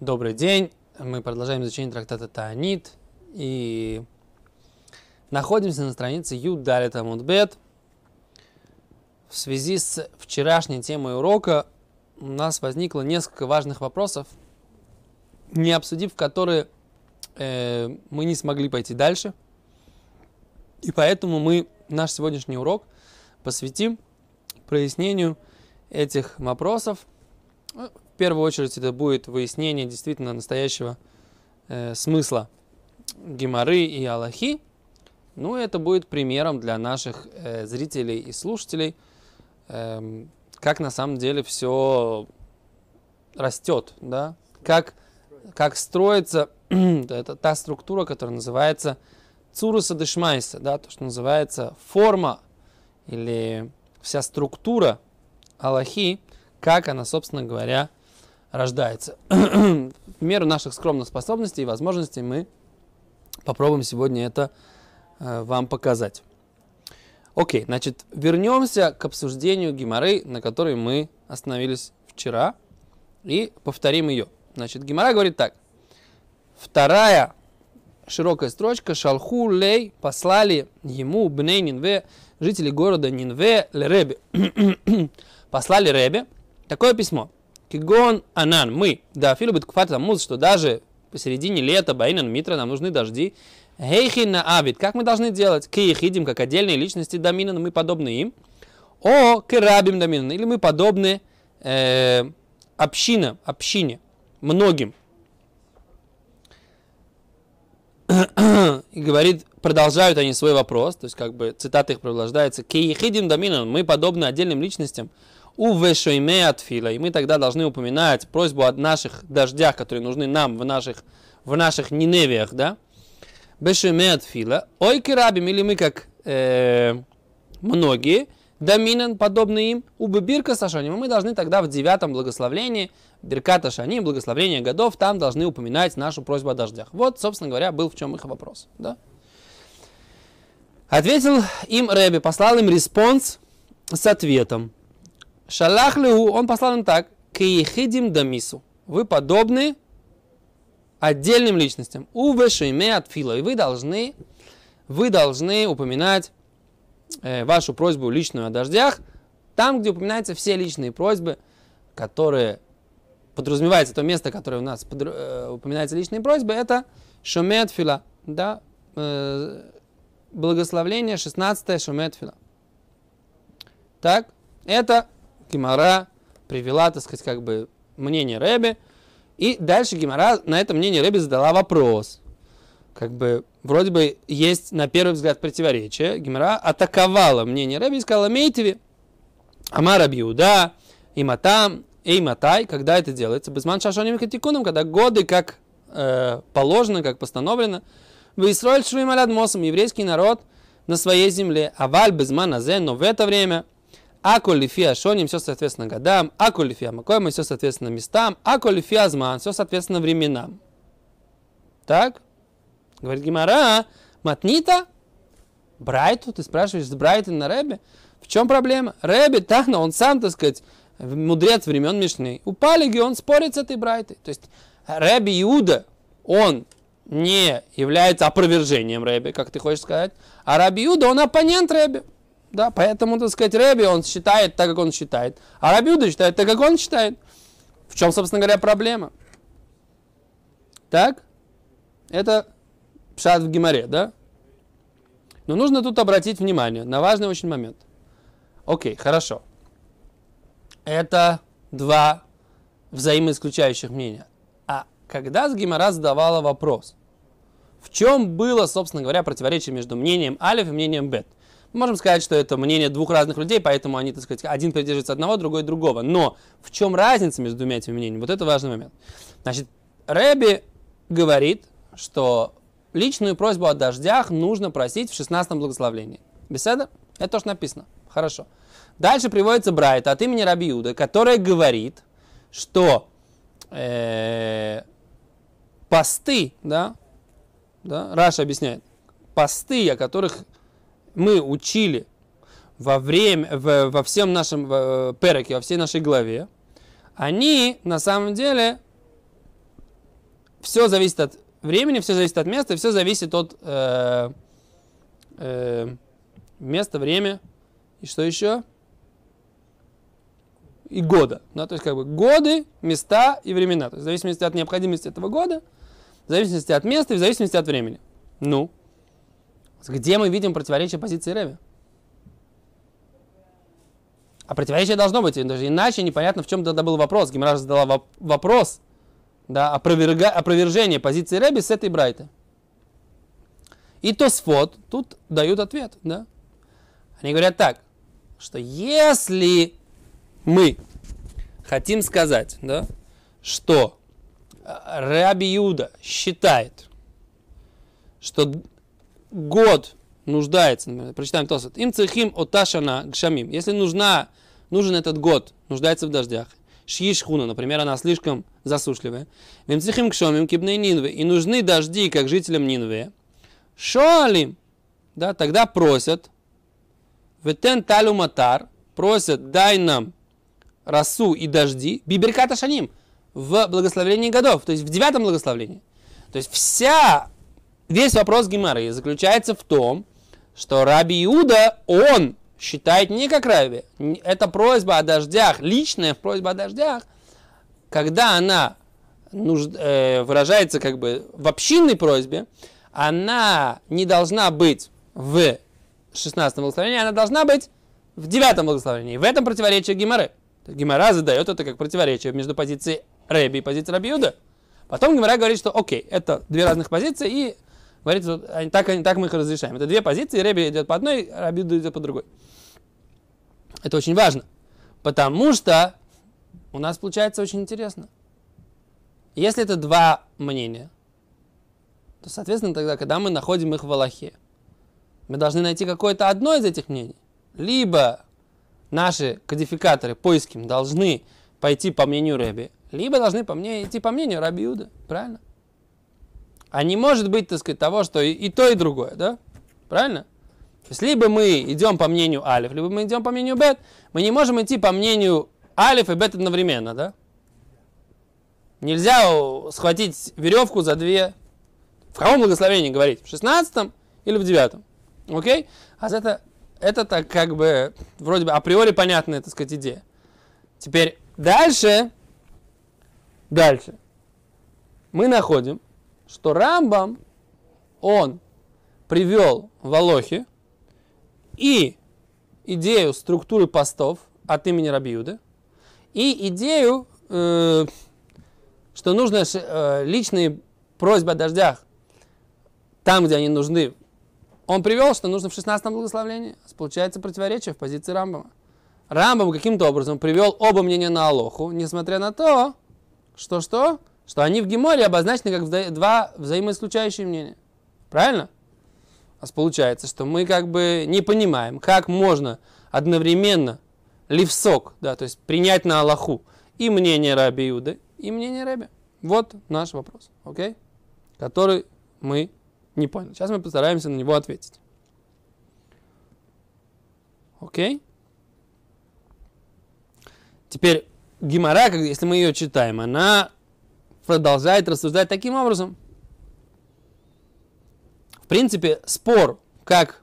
Добрый день. Мы продолжаем изучение трактата Таанит и находимся на странице Юд Далит Амудбет. В связи с вчерашней темой урока у нас возникло несколько важных вопросов, не обсудив которые э, мы не смогли пойти дальше. И поэтому мы наш сегодняшний урок посвятим прояснению этих вопросов – в первую очередь это будет выяснение действительно настоящего э, смысла геморы и Аллахи. Ну, это будет примером для наших э, зрителей и слушателей, э, как на самом деле все растет, да, как, как строится это та структура, которая называется цуруса дешмайса, да, то, что называется форма или вся структура Аллахи, как она, собственно говоря, рождается. В меру наших скромных способностей и возможностей мы попробуем сегодня это э, вам показать. Окей, значит, вернемся к обсуждению геморы, на которой мы остановились вчера, и повторим ее. Значит, гемора говорит так. Вторая широкая строчка. Шалху лей послали ему бней Нинве, жители города Нинве, леребе. послали Ребе такое письмо. Кигон Анан, мы, да, филубит кфат муз, что даже посередине лета, Баинан Митра, нам нужны дожди. Хейхин на Авид, как мы должны делать? Киехидим, как отдельные личности Даминан, мы подобны им. О, керабим Даминан, или мы подобны э, община, общине, многим. И говорит, продолжают они свой вопрос, то есть как бы цитата их продолжается. Киехидим Даминан, мы подобны отдельным личностям у вешойме от фила. И мы тогда должны упоминать просьбу о наших дождях, которые нужны нам в наших, в наших Ниневиях, да? Бешойме от фила. Ой, керабим, или мы как э, многие, Даминан, подобные им, у Бирка Сашаним. Мы должны тогда в девятом благословлении, ברכת השנים, благословение годов, там должны упоминать нашу просьбу о дождях. Вот, собственно говоря, был в чем их вопрос. Да? Ответил им Рэби, послал им респонс с ответом. שלח להו, он послал им так, כיחידים דמיתו. Вы подобны отдельным личностям. ובשומע תפילה. И вы должны, вы должны упоминать э, вашу просьбу личную о дождях, там, где упоминаются все личные просьбы, которые подразумевается то место, которое у нас под, э, упоминается личные просьбы, это шумет фила, да, э, благословление 16 шумет фила. Так, это Гимара привела, так сказать, как бы мнение Рэбе. И дальше Гимара на это мнение Рэбе задала вопрос. Как бы вроде бы есть на первый взгляд противоречие. Гимара атаковала мнение Рэбе и сказала, Мейтеви, Амара Биуда, Иматам, Эйматай, когда это делается? Безман Шашоним Хатикуном, когда годы как э, положено, как постановлено. В Исраиль Шуим Мосом, еврейский народ на своей земле. Аваль Безман Азе, но в это время Аколифия шоним, все соответственно годам, аколифия макоем, все соответственно местам, аколифия азман, все соответственно временам. Так? Говорит Гимара, матнита, Брайту, ты спрашиваешь, с Брайтон на Рэбе? В чем проблема? Рэбе, Тахна, он сам, так сказать, мудрец времен Мишны. У Палиги он спорит с этой Брайтой. То есть Рэбе Иуда, он не является опровержением Рэбе, как ты хочешь сказать, а Раби Иуда, он оппонент Рэбе. Да, поэтому, так сказать, Рэби, он считает так, как он считает. А Рабиуда считает так, как он считает. В чем, собственно говоря, проблема? Так? Это пшат в геморе, да? Но нужно тут обратить внимание на важный очень момент. Окей, хорошо. Это два взаимоисключающих мнения. А когда с Гимара задавала вопрос, в чем было, собственно говоря, противоречие между мнением Алиф и мнением Бет? Можем сказать, что это мнение двух разных людей, поэтому они, так сказать, один придерживается одного, другой другого. Но в чем разница между двумя этими мнениями? Вот это важный момент. Значит, Рэби говорит, что личную просьбу о дождях нужно просить в 16-м благословлении. Беседа? Это то, что написано. Хорошо. Дальше приводится Брайт от имени Раби Юда, которая говорит, что э, посты, да, да, Раша объясняет, посты, о которых мы учили во время, в, во всем нашем в, переке, во всей нашей главе, они на самом деле все зависит от времени, все зависит от места, все зависит от э, э, места, время и что еще? И года. Да, то есть как бы годы, места и времена. То есть в зависимости от необходимости этого года, в зависимости от места и в зависимости от времени. Ну, где мы видим противоречие позиции Рэви? А противоречие должно быть, даже иначе непонятно, в чем тогда был вопрос. Гимара задала вопрос, да, опроверга, опровержение позиции Рэби с этой Брайты. И Тосфот тут дают ответ, да. Они говорят так, что если мы хотим сказать, да, что Раби Юда считает, что год нуждается, например, прочитаем Тосфот, им цехим оташана гшамим, если нужна, нужен этот год, нуждается в дождях, Шьишхуна, например, она слишком засушливая. Вимцихим кшомим кибней Нинве. И нужны дожди, как жителям Нинве. Шоалим. Да, тогда просят. Ветен талю матар. Просят, дай нам росу и дожди. Биберката шаним. В благословении годов. То есть в девятом благословении. То есть вся, весь вопрос Гимары заключается в том, что Раби Иуда, он считает не как Рави. Это просьба о дождях, личная просьба о дождях, когда она нужд, э, выражается как бы в общинной просьбе, она не должна быть в 16 благословении, она должна быть в 9 благословении. В этом противоречие Гимары. Гимара задает это как противоречие между позицией Рэби и позицией Рабиуда. Потом Гимара говорит, что окей, это две разных позиции, и говорит, что так, так мы их разрешаем. Это две позиции, Рэби идет по одной, Рабиуда идет по другой. Это очень важно. Потому что у нас получается очень интересно. Если это два мнения, то, соответственно, тогда, когда мы находим их в Аллахе, мы должны найти какое-то одно из этих мнений. Либо наши кодификаторы поиски должны пойти по мнению Рэби, либо должны по мне, идти по мнению Раби Юда. Правильно? А не может быть, так сказать, того, что и, и то, и другое, да? Правильно? То есть либо мы идем по мнению Алиф, либо мы идем по мнению Бет. Мы не можем идти по мнению Алиф и Бет одновременно, да? Нельзя схватить веревку за две. В каком благословении говорить? В шестнадцатом или в девятом? Окей? А это, это так как бы вроде бы априори понятная, так сказать, идея. Теперь дальше, дальше мы находим, что Рамбам, он привел в Алохе и идею структуры постов от имени Рабиуды, и идею, э, что нужно э, личные просьбы о дождях там, где они нужны. Он привел, что нужно в 16 благословении. Получается противоречие в позиции Рамбама. Рамбам каким-то образом привел оба мнения на Алоху, несмотря на то, что что? Что они в Геморе обозначены как вза- два взаимоисключающие мнения. Правильно? нас получается, что мы как бы не понимаем, как можно одновременно ливсок, да, то есть принять на Аллаху и мнение Раби Иуды, и мнение Раби. Вот наш вопрос, окей? Который мы не поняли. Сейчас мы постараемся на него ответить. Окей? Теперь Гимара, если мы ее читаем, она продолжает рассуждать таким образом – в принципе, спор, как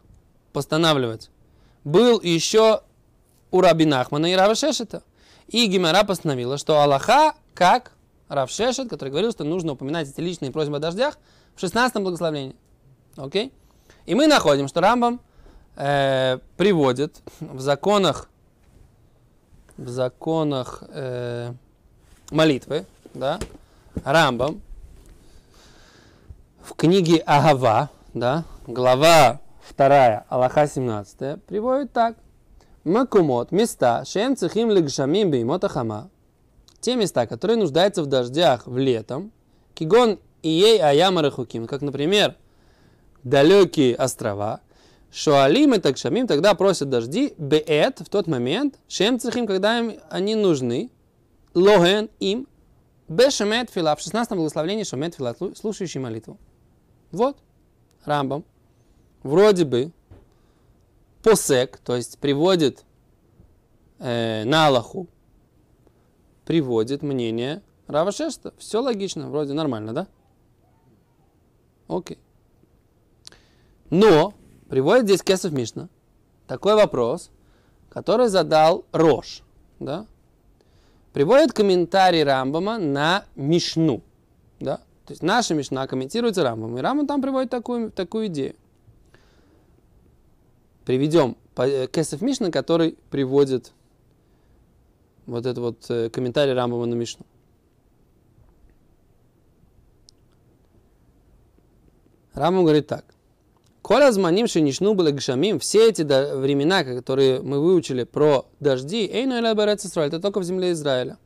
постанавливать, был еще у Раби Нахмана и Рава Шешета. И Гимара постановила, что Аллаха, как Рав Шешет, который говорил, что нужно упоминать эти личные просьбы о дождях в 16 благословении. Окей? И мы находим, что Рамбам э, приводит в законах в законах э, молитвы, да, Рамбам в книге Агава, да, глава 2, Аллаха 17, приводит так. Макумот, места, шем цехим легшамим беймота хама. Те места, которые нуждаются в дождях в летом, кигон и ей аяма рахуким, как, например, далекие острова, Шуалим и такшамим тогда просят дожди, беэт в тот момент, шем цехим, когда им они нужны, логен им, бешемет фила, в 16 благословении шемет фила, слушающий молитву. Вот. Рамбам вроде бы посек, то есть приводит э, на Аллаху, приводит мнение Рава Шешта. Все логично, вроде нормально, да? Окей. Но приводит здесь Кесов Мишна такой вопрос, который задал Рош. Да? Приводит комментарий Рамбама на Мишну. Да? То есть наша Мишна комментируется Рамбом. И Рамбам там приводит такую, такую идею. Приведем э, Кесов Мишна, который приводит вот этот вот э, комментарий Рамбама на Мишну. Рамбам говорит так. Коля зманим шинишну были гшамим, все эти времена, которые мы выучили про дожди, эйну Израиль, это только в земле Израиля.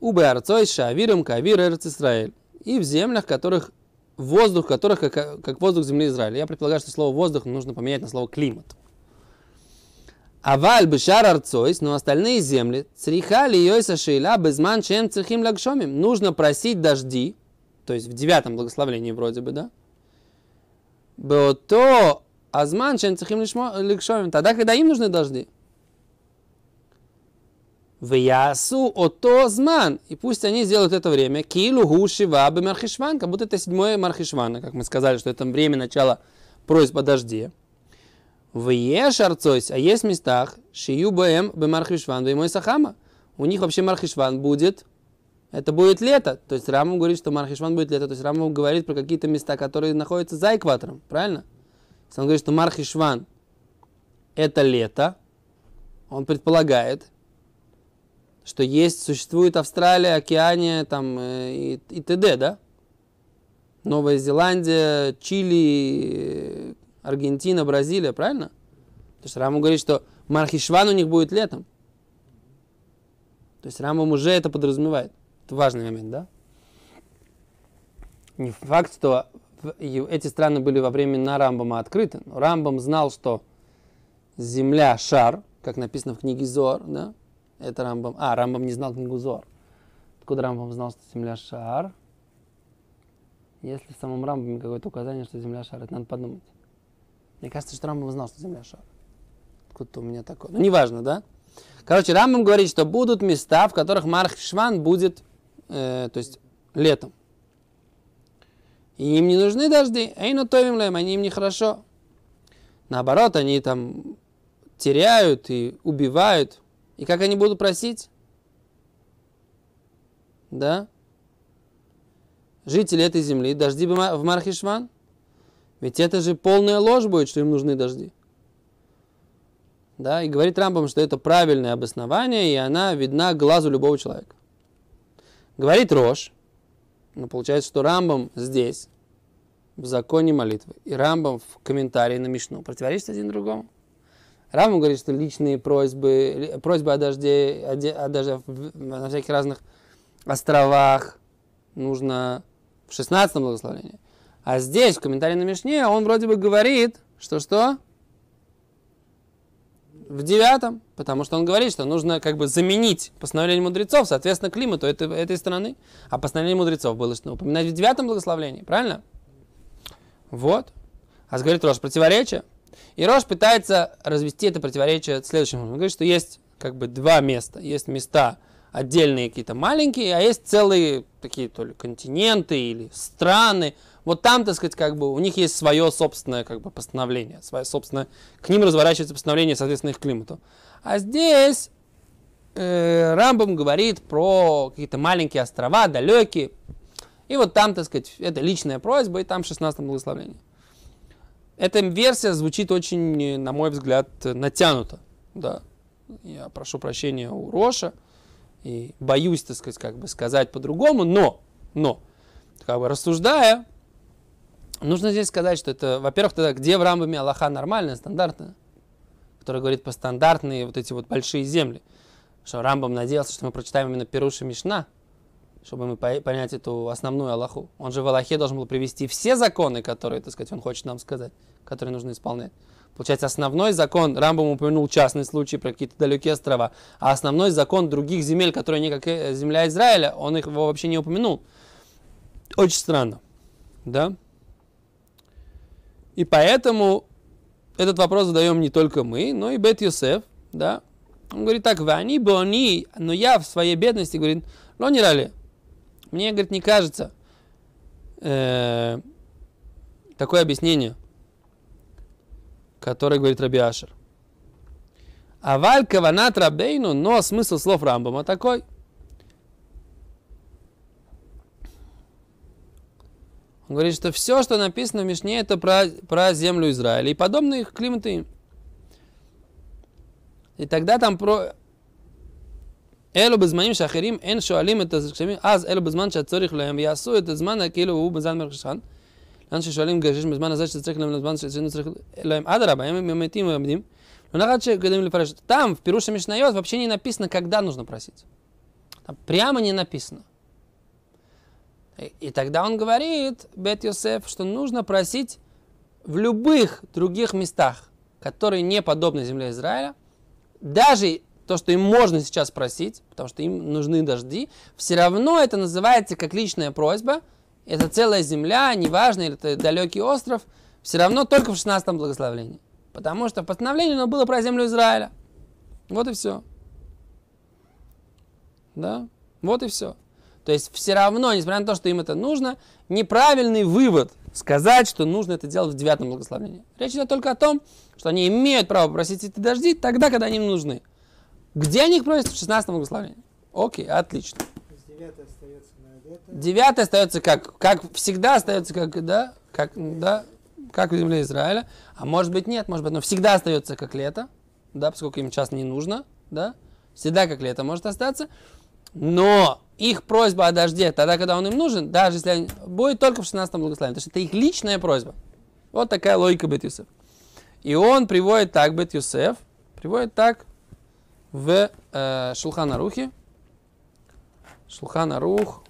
Убе арцой шавиром кавир Израиль. И в землях, которых воздух которых как, как воздух земли Израиля. Я предполагаю, что слово воздух нужно поменять на слово климат. Аваль бешар арцойс, но остальные земли, црихали йойса шейла безман чем цехим лагшомим. Нужно просить дожди, то есть в девятом благословении вроде бы, да? Бото азман чем цехим лагшомим. Тогда, когда им нужны дожди. В ясу ото зман. И пусть они сделают это время. Килу гушива бы мархишван. Как будто это седьмое мархишвана. Как мы сказали, что это время начала просьб о дожде. В ешарцойс. А есть в местах. Шию бэм бы мархишван. Бы мой сахама. У них вообще мархишван будет. Это будет лето. То есть Раму говорит, что мархишван будет лето. То есть Раму говорит про какие-то места, которые находятся за экватором. Правильно? Если он говорит, что мархишван это лето, он предполагает, что есть, существует Австралия, Океания там, э, и, и т.д., да? Новая Зеландия, Чили, Аргентина, Бразилия, правильно? То есть Раму говорит, что Мархишван у них будет летом. То есть Рамбам уже это подразумевает. Это важный момент, да? Не факт, что эти страны были во времена Рамбама открыты. Но Рамбам знал, что Земля – шар, как написано в книге Зор, да? Это Рамбам. А, Рамбам не знал книгу Зор. Откуда Рамбам знал, что Земля шар? Если в самом Рамбаме какое-то указание, что Земля шар, это надо подумать. Мне кажется, что Рамбам знал, что Земля шар. Откуда-то у меня такое. Ну, неважно, да? Короче, Рамбам говорит, что будут места, в которых Марх Шван будет, э, то есть летом. И им не нужны дожди, а им они им нехорошо. Наоборот, они там теряют и убивают и как они будут просить? Да? Жители этой земли, дожди в Мархишван? Ведь это же полная ложь будет, что им нужны дожди. Да, и говорит Рамбам, что это правильное обоснование, и она видна глазу любого человека. Говорит Рош, но получается, что Рамбам здесь, в законе молитвы, и Рамбам в комментарии на Мишну противоречат один другому. Раму говорит, что личные просьбы, просьбы о дожде, о, о дожде на всяких разных островах нужно в 16 благословении. А здесь, в комментарии на Мишне, он вроде бы говорит, что что? В девятом, потому что он говорит, что нужно как бы заменить постановление мудрецов, соответственно, климату этой, этой страны. А постановление мудрецов было что упоминать в девятом благословении, правильно? Вот. А говорит тоже противоречие. И Рош пытается развести это противоречие следующим образом. Он говорит, что есть как бы два места. Есть места отдельные какие-то маленькие, а есть целые такие то ли континенты или страны. Вот там, так сказать, как бы у них есть свое собственное как бы постановление, свое собственное, к ним разворачивается постановление, соответственно, их климату. А здесь э, Рамбом говорит про какие-то маленькие острова, далекие. И вот там, так сказать, это личная просьба, и там 16 благословение. Эта версия звучит очень, на мой взгляд, натянуто. Да. Я прошу прощения у Роша и боюсь, так сказать, как бы сказать по-другому, но, но, как бы рассуждая, нужно здесь сказать, что это, во-первых, тогда где в Рамбаме Аллаха нормальная, стандартная, которая говорит по стандартные вот эти вот большие земли. Что Рамбам надеялся, что мы прочитаем именно Перуша Мишна, чтобы мы понять эту основную Аллаху. Он же в Аллахе должен был привести все законы, которые, так сказать, он хочет нам сказать, которые нужно исполнять. Получается, основной закон, Рамбам упомянул частный случай про какие-то далекие острова, а основной закон других земель, которые не как э, земля Израиля, он их вообще не упомянул. Очень странно, да? И поэтому этот вопрос задаем не только мы, но и Бет Йосеф, да? Он говорит так, они бы они, но я в своей бедности, говорит, но не рали, мне, говорит, не кажется. э, такое объяснение, которое говорит Раби Ашер. Аваль каванат рабейну, но смысл слов Рамбама такой. Он говорит, что все, что написано в Мишне, это про, про землю Израиля и подобные климаты им. И тогда там про... אלו בזמנים שאחרים אין שואלים את השכמים, אז אלו בזמן שהצורך להם, ויעשו את הזמן כאילו הוא בזמן מרחשן. לאן ששואלים גשש בזמן הזה שצריך להם לזמן שצריך להם, אדרבה, הם מתים ועומדים. Но Нарадши, когда им спрашивают, там в Пируше Мишнайот вообще не написано, когда нужно просить. Там прямо не написано. И, тогда он говорит, Бет Йосеф, что нужно просить в любых других местах, которые не подобны земле Израиля, даже то, что им можно сейчас просить, потому что им нужны дожди, все равно это называется как личная просьба. Это целая земля, неважно, или это далекий остров, все равно только в 16 благословении. Потому что постановление оно было про землю Израиля. Вот и все. Да? Вот и все. То есть все равно, несмотря на то, что им это нужно, неправильный вывод сказать, что нужно это делать в девятом благословении. Речь идет только о том, что они имеют право просить эти дожди тогда, когда они им нужны. Где они их просят? В 16 благословении. Окей, отлично. Девятое остается как, как всегда остается как, да, как, да, как в земле Израиля. А может быть нет, может быть, но всегда остается как лето, да, поскольку им сейчас не нужно, да, всегда как лето может остаться. Но их просьба о дожде, тогда, когда он им нужен, даже если они, будет только в 16 благословении. То есть это их личная просьба. Вот такая логика Бет Юсеф. И он приводит так Бет Юсеф, приводит так в э, Шулхана Рухе. Шулхана Рух.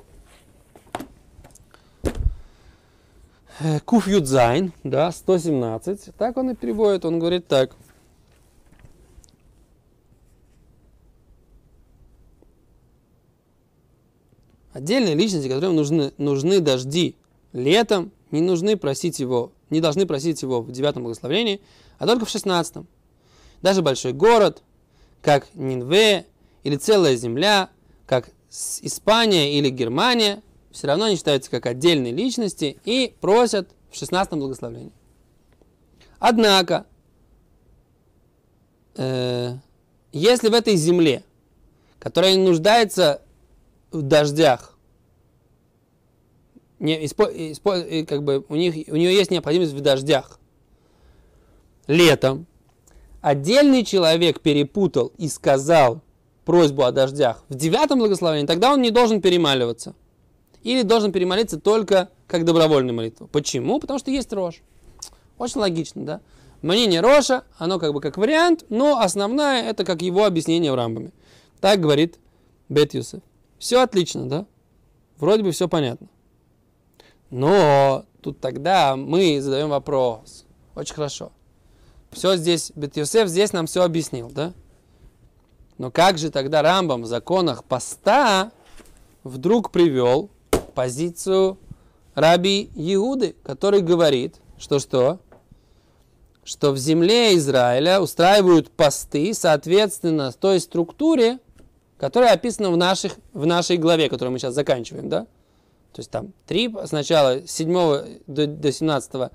Э, Куф Юдзайн, да, 117. Так он и переводит, он говорит так. Отдельные личности, которым нужны, нужны дожди летом, не нужны просить его, не должны просить его в девятом благословении, а только в шестнадцатом. Даже большой город, как Нинве, или целая земля, как Испания или Германия, все равно они считаются как отдельные личности и просят в 16 благословении. Однако, э, если в этой земле, которая нуждается в дождях, не, испо, испо, как бы у, них, у нее есть необходимость в дождях, летом, отдельный человек перепутал и сказал просьбу о дождях в девятом благословении, тогда он не должен перемаливаться – или должен перемолиться только как добровольную молитву. Почему? Потому что есть рожь. Очень логично, да? Мнение Роша, оно как бы как вариант, но основное это как его объяснение в Рамбаме. Так говорит Бет Юсеф. Все отлично, да? Вроде бы все понятно. Но тут тогда мы задаем вопрос. Очень хорошо. Все здесь, Бет Юсеф здесь нам все объяснил, да? Но как же тогда Рамбам в законах поста вдруг привел позицию раби Иуды, который говорит, что что? Что в земле Израиля устраивают посты, соответственно, той структуре, которая описана в, наших, в нашей главе, которую мы сейчас заканчиваем, да? То есть там три, сначала с 7 до, до 17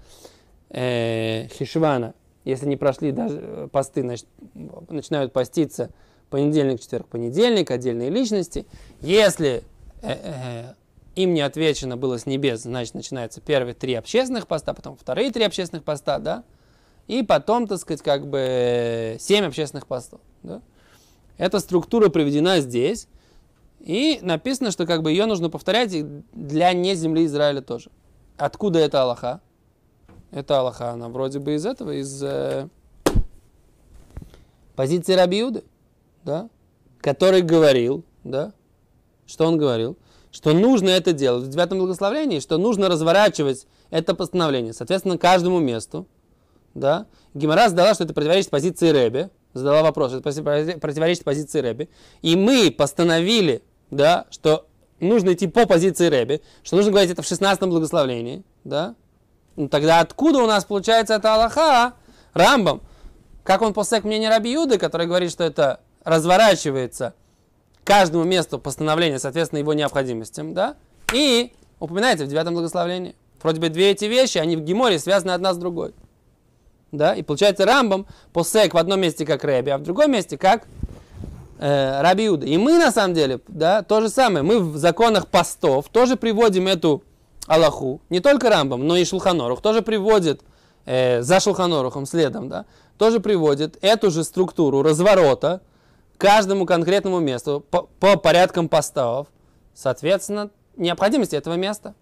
э, Хишвана, если не прошли даже посты, значит, начинают поститься понедельник, четверг, понедельник, отдельные личности. Если э, э, им не отвечено было с небес, значит, начинаются первые три общественных поста, потом вторые три общественных поста, да, и потом, так сказать, как бы семь общественных постов, да. Эта структура приведена здесь, и написано, что как бы ее нужно повторять для не земли Израиля тоже. Откуда это Аллаха? Это Аллаха, она вроде бы из этого, из э, позиции Рабиуды, да, который говорил, да, что он говорил? что нужно это делать в девятом благословении, что нужно разворачивать это постановление, соответственно, каждому месту. Да? Гимара задала, что это противоречит позиции Рэби, задала вопрос, это противоречит позиции Рэби. И мы постановили, да, что нужно идти по позиции Рэби, что нужно говорить это в 16 благословении. Да? Ну, тогда откуда у нас получается это Аллаха? Рамбам. Как он посек мнение Раби Юды, который говорит, что это разворачивается каждому месту постановления, соответственно, его необходимостям, да, и упоминается в девятом благословении. Вроде бы две эти вещи, они в Геморе связаны одна с другой. Да? И получается Рамбам посек в одном месте как Рэби, а в другом месте как э, Раби Иуда. И мы на самом деле, да, то же самое. Мы в законах постов тоже приводим эту Аллаху. Не только Рамбам, но и Шулханорух тоже приводит э, за Шулханорухом следом, да, тоже приводит эту же структуру разворота каждому конкретному месту по, по порядкам постов. Соответственно, необходимости этого места.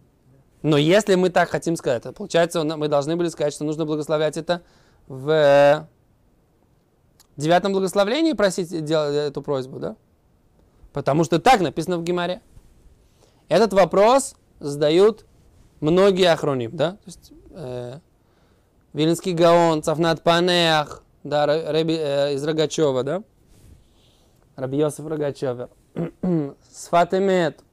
Но если мы так хотим сказать, то получается, мы должны были сказать, что нужно благословлять это в девятом благословлении, просить делать эту просьбу, да? Потому что так написано в Гимаре. Этот вопрос задают многие охроним, да? То есть, э, Вилинский Гаон, Цафнат Панеах, да, Раби, э, из Рогачева, да? Раби Йосиф Рогачева. Сфатемет,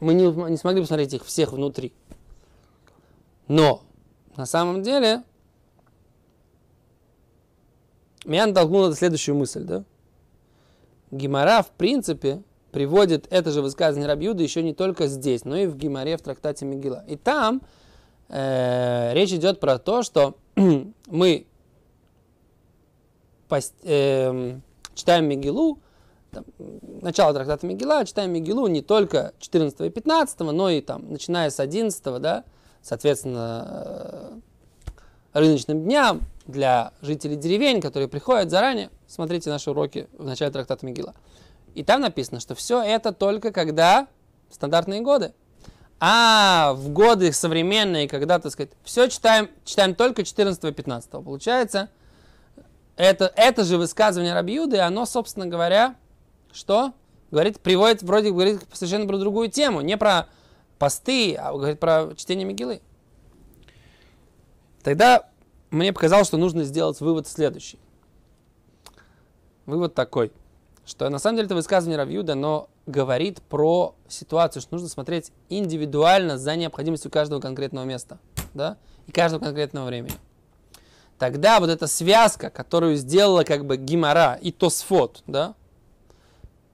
мы не, не смогли посмотреть их всех внутри. Но на самом деле меня натолкнула на следующую мысль, да? Гимара, в принципе, приводит это же высказывание Рабьюда еще не только здесь, но и в Гимаре, в трактате Мегила. И там э, речь идет про то, что мы пост, э, читаем Мегилу, там, начало трактата Мегила, читаем Мегилу не только 14 и 15, но и там, начиная с 11, да, соответственно, э, рыночным дням для жителей деревень, которые приходят заранее. Смотрите наши уроки в начале трактата Мегила. И там написано, что все это только когда стандартные годы. А в годы современные, когда, так сказать, все читаем, читаем только 14 и 15. Получается, это, это же высказывание Рабиуды, оно, собственно говоря, что? Говорит, приводит, вроде говорит совершенно про другую тему, не про посты, а говорит про чтение Мегилы. Тогда мне показалось, что нужно сделать вывод следующий. Вывод такой, что на самом деле это высказывание Равьюда, но говорит про ситуацию, что нужно смотреть индивидуально за необходимостью каждого конкретного места, да, и каждого конкретного времени. Тогда вот эта связка, которую сделала как бы Гимара и Тосфот, да,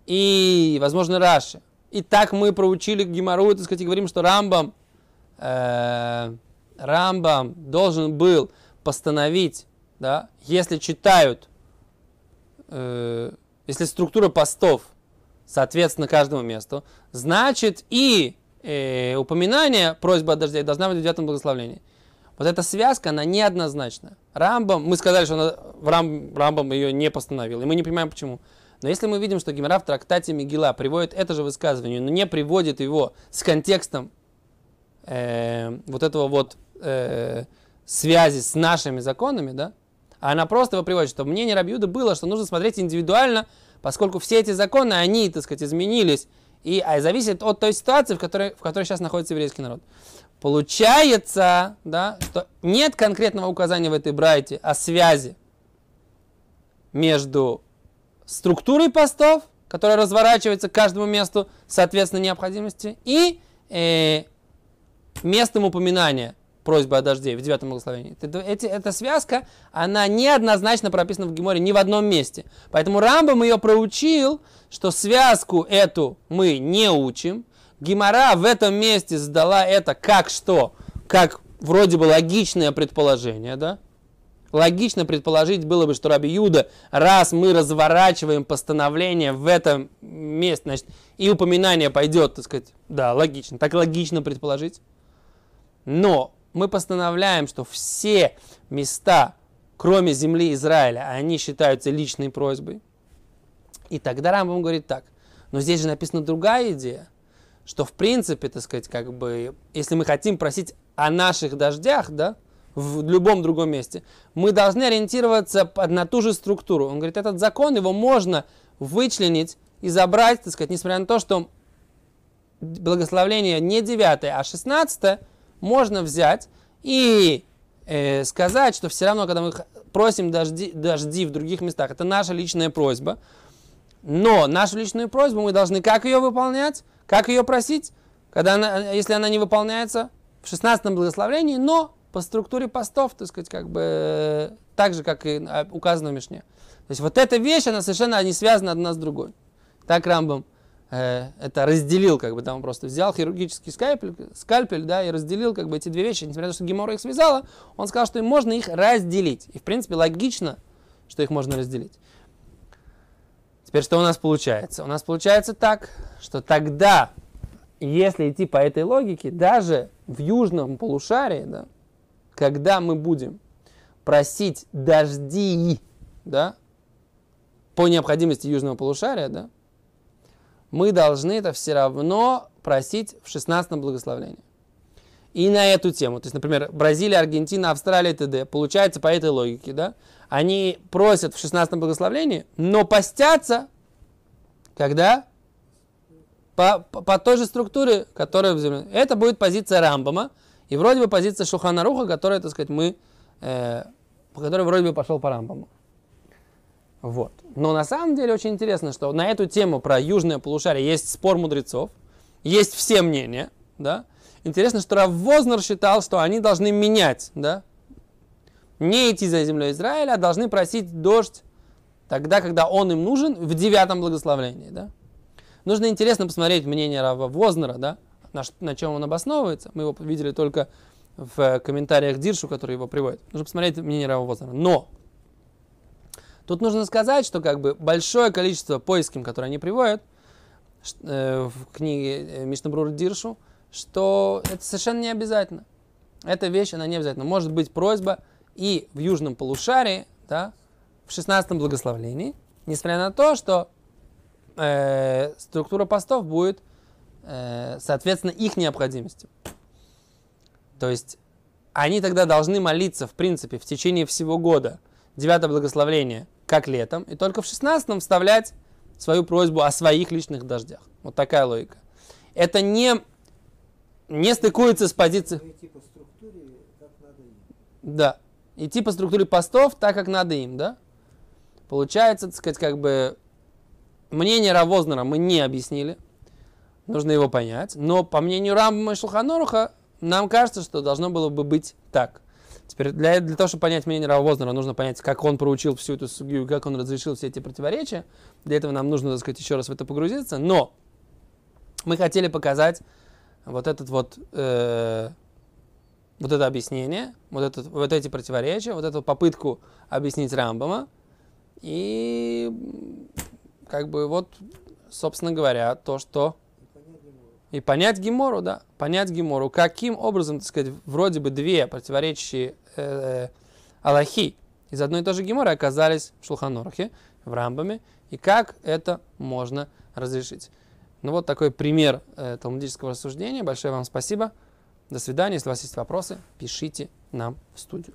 и, возможно, Раши. И так мы проучили Гимару, так сказать, и говорим, что Рамбам, э, Рамбам должен был постановить, да, если читают, э, если структура постов соответственно каждому месту, значит и э, упоминание просьбы о дожде должна быть в девятом благословении. Вот эта связка, она неоднозначна. Рамбам, мы сказали, что она, Рам, Рамбам ее не постановил, и мы не понимаем почему. Но если мы видим, что Гимара в трактате Мигила приводит это же высказывание, но не приводит его с контекстом э, вот этого вот э, связи с нашими законами, да, а она просто его приводит, что мнение Рабиуда было, что нужно смотреть индивидуально, поскольку все эти законы, они, так сказать, изменились, и а, зависит от той ситуации, в которой, в которой сейчас находится еврейский народ. Получается, да, что нет конкретного указания в этой брайте о связи между структурой постов, которая разворачивается к каждому месту соответственно необходимости, и э, местом упоминания просьбы о дожде в девятом благословении. Эти, эта связка, она неоднозначно прописана в Геморе ни в одном месте. Поэтому Рамбам ее проучил, что связку эту мы не учим. Гемора в этом месте сдала это как что? Как вроде бы логичное предположение, да? Логично предположить было бы, что Раби Юда, раз мы разворачиваем постановление в этом месте, значит, и упоминание пойдет, так сказать, да, логично, так логично предположить. Но мы постановляем, что все места, кроме земли Израиля, они считаются личной просьбой. И тогда Рамбам говорит так, но здесь же написана другая идея, что в принципе, так сказать, как бы, если мы хотим просить о наших дождях, да, в любом другом месте, мы должны ориентироваться на ту же структуру. Он говорит, этот закон, его можно вычленить и забрать, так сказать, несмотря на то, что благословление не 9, а 16, можно взять и э, сказать, что все равно, когда мы просим дожди, дожди в других местах, это наша личная просьба, но нашу личную просьбу мы должны как ее выполнять, как ее просить, когда она, если она не выполняется в 16 благословении, но по структуре постов, так сказать, как бы так же, как и указано в Мишне. То есть вот эта вещь, она совершенно не связана одна с другой. Так Рамбам э, это разделил, как бы там он просто взял хирургический скальпель, скальпель, да, и разделил как бы эти две вещи, несмотря на то, что Гемора их связала, он сказал, что им можно их разделить. И в принципе логично, что их можно разделить. Теперь что у нас получается? У нас получается так, что тогда, если идти по этой логике, даже в южном полушарии, да, когда мы будем просить дожди, да, по необходимости южного полушария, да, мы должны это все равно просить в 16 благословении. И на эту тему, то есть, например, Бразилия, Аргентина, Австралия, т.д., получается по этой логике, да, они просят в 16 благословении, но постятся, когда? По, по, по той же структуре, которая в земле. Это будет позиция Рамбама, и вроде бы позиция Шуханаруха, которая, так сказать, мы, э, по которой вроде бы пошел по Рамбаму. Вот. Но на самом деле очень интересно, что на эту тему про южное полушарие есть спор мудрецов, есть все мнения, да. Интересно, что Рав Вознер считал, что они должны менять, да, не идти за землей Израиля, а должны просить дождь тогда, когда он им нужен, в девятом благословении, да. Нужно интересно посмотреть мнение Рава Вознера, да, на, на чем он обосновывается. Мы его видели только в комментариях Диршу, который его приводит. Нужно посмотреть мнение Рава Вознера. Но Тут нужно сказать, что как бы большое количество поиским, которые они приводят э, в книге э, Мишнабрур Диршу, что это совершенно не обязательно. Эта вещь, она не обязательно. Может быть просьба и в южном полушарии, да, в 16 благословлении, несмотря на то, что э, структура постов будет, э, соответственно, их необходимости. То есть они тогда должны молиться, в принципе, в течение всего года, девятое благословление – как летом, и только в 16 вставлять свою просьбу о своих личных дождях. Вот такая логика. Это не, не стыкуется с позицией... Идти по структуре, как надо им. Да. Идти по структуре постов так, как надо им, да? Получается, так сказать, как бы мнение Равознера мы не объяснили. Нужно его понять. Но по мнению Рамбама и Шулханоруха, нам кажется, что должно было бы быть так. Теперь для, для того, чтобы понять мнение Рава Вознера, нужно понять, как он проучил всю эту судью, как он разрешил все эти противоречия. Для этого нам нужно, так сказать, еще раз в это погрузиться. Но мы хотели показать вот этот вот, э, вот это объяснение, вот, этот, вот эти противоречия, вот эту попытку объяснить Рамбама. И как бы вот, собственно говоря, то, что и понять Гемору, да, понять Гемору, каким образом, так сказать, вроде бы две противоречащие э, э, Аллахи из одной и той же Геморы оказались в Шулханорхе, в Рамбаме, и как это можно разрешить. Ну вот такой пример э, талмудического рассуждения. Большое вам спасибо. До свидания. Если у вас есть вопросы, пишите нам в студию.